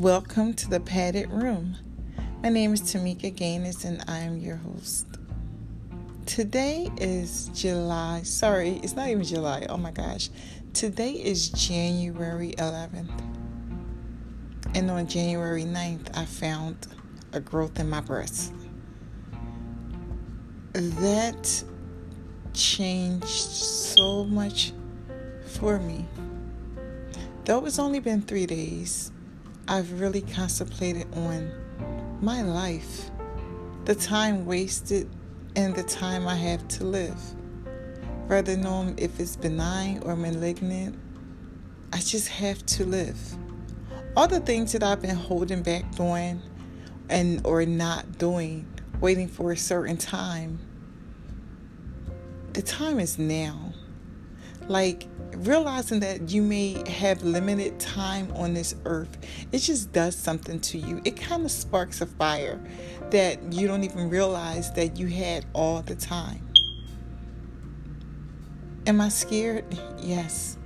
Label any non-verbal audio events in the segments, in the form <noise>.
Welcome to the Padded Room. My name is Tamika Gaines and I am your host. Today is July. Sorry, it's not even July. Oh my gosh. Today is January 11th. And on January 9th, I found a growth in my breast. That changed so much for me. Though it's only been three days, I've really contemplated on my life, the time wasted, and the time I have to live. Rather known if it's benign or malignant, I just have to live. All the things that I've been holding back doing and or not doing, waiting for a certain time. The time is now. Like realizing that you may have limited time on this earth, it just does something to you. It kind of sparks a fire that you don't even realize that you had all the time. Am I scared? Yes.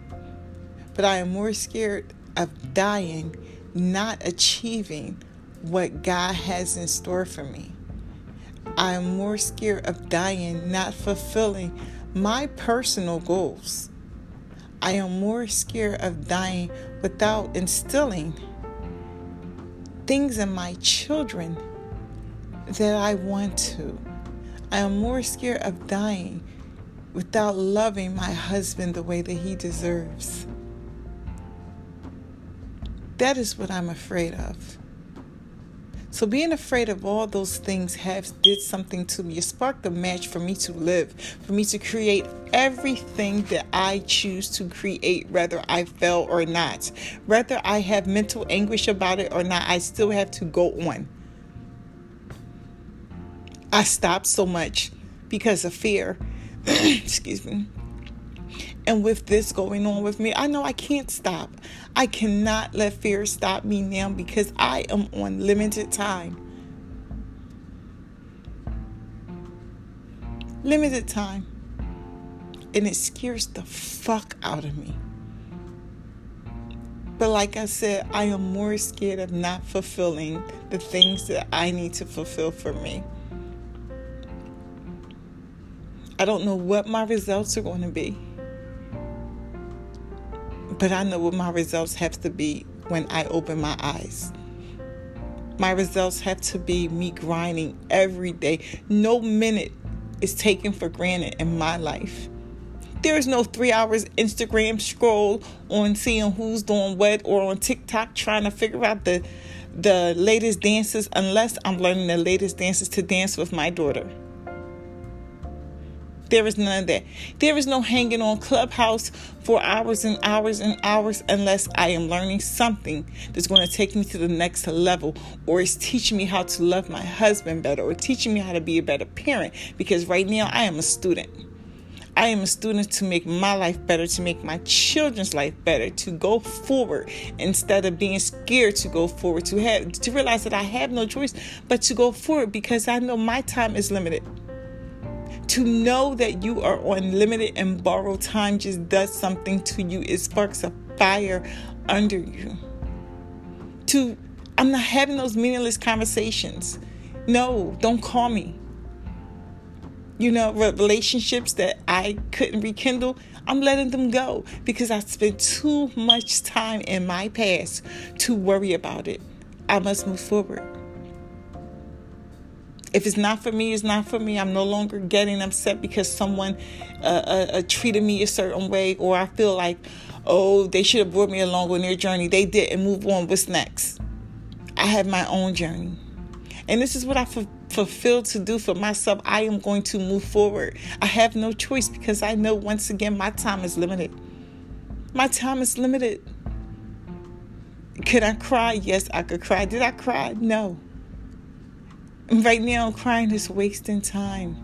But I am more scared of dying, not achieving what God has in store for me. I am more scared of dying, not fulfilling my personal goals. I am more scared of dying without instilling things in my children that I want to. I am more scared of dying without loving my husband the way that he deserves. That is what I'm afraid of. So being afraid of all those things have did something to me. It sparked a match for me to live, for me to create everything that I choose to create, whether I fail or not. Whether I have mental anguish about it or not, I still have to go on. I stopped so much because of fear. <clears throat> Excuse me. And with this going on with me, I know I can't stop. I cannot let fear stop me now because I am on limited time. Limited time. And it scares the fuck out of me. But like I said, I am more scared of not fulfilling the things that I need to fulfill for me. I don't know what my results are going to be. But I know what my results have to be when I open my eyes. My results have to be me grinding every day. No minute is taken for granted in my life. There is no three hours Instagram scroll on seeing who's doing what or on TikTok trying to figure out the the latest dances unless I'm learning the latest dances to dance with my daughter. There is none of that. There is no hanging on Clubhouse for hours and hours and hours unless I am learning something that's going to take me to the next level or is teaching me how to love my husband better or teaching me how to be a better parent. Because right now I am a student. I am a student to make my life better, to make my children's life better, to go forward instead of being scared to go forward, to have to realize that I have no choice but to go forward because I know my time is limited. To know that you are on limited and borrowed time just does something to you. It sparks a fire under you. To I'm not having those meaningless conversations. No, don't call me. You know, relationships that I couldn't rekindle, I'm letting them go because I spent too much time in my past to worry about it. I must move forward. If it's not for me, it's not for me. I'm no longer getting upset because someone uh, uh, uh, treated me a certain way, or I feel like, oh, they should have brought me along on their journey. They didn't move on. What's next? I have my own journey. And this is what I f- fulfilled to do for myself. I am going to move forward. I have no choice because I know once again my time is limited. My time is limited. Could I cry? Yes, I could cry. Did I cry? No. Right now, I'm crying is wasting time.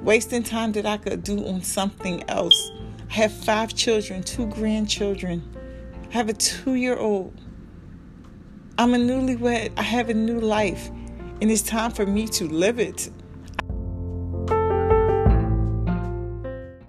Wasting time that I could do on something else. I have five children, two grandchildren. I have a two year old. I'm a newlywed. I have a new life. And it's time for me to live it.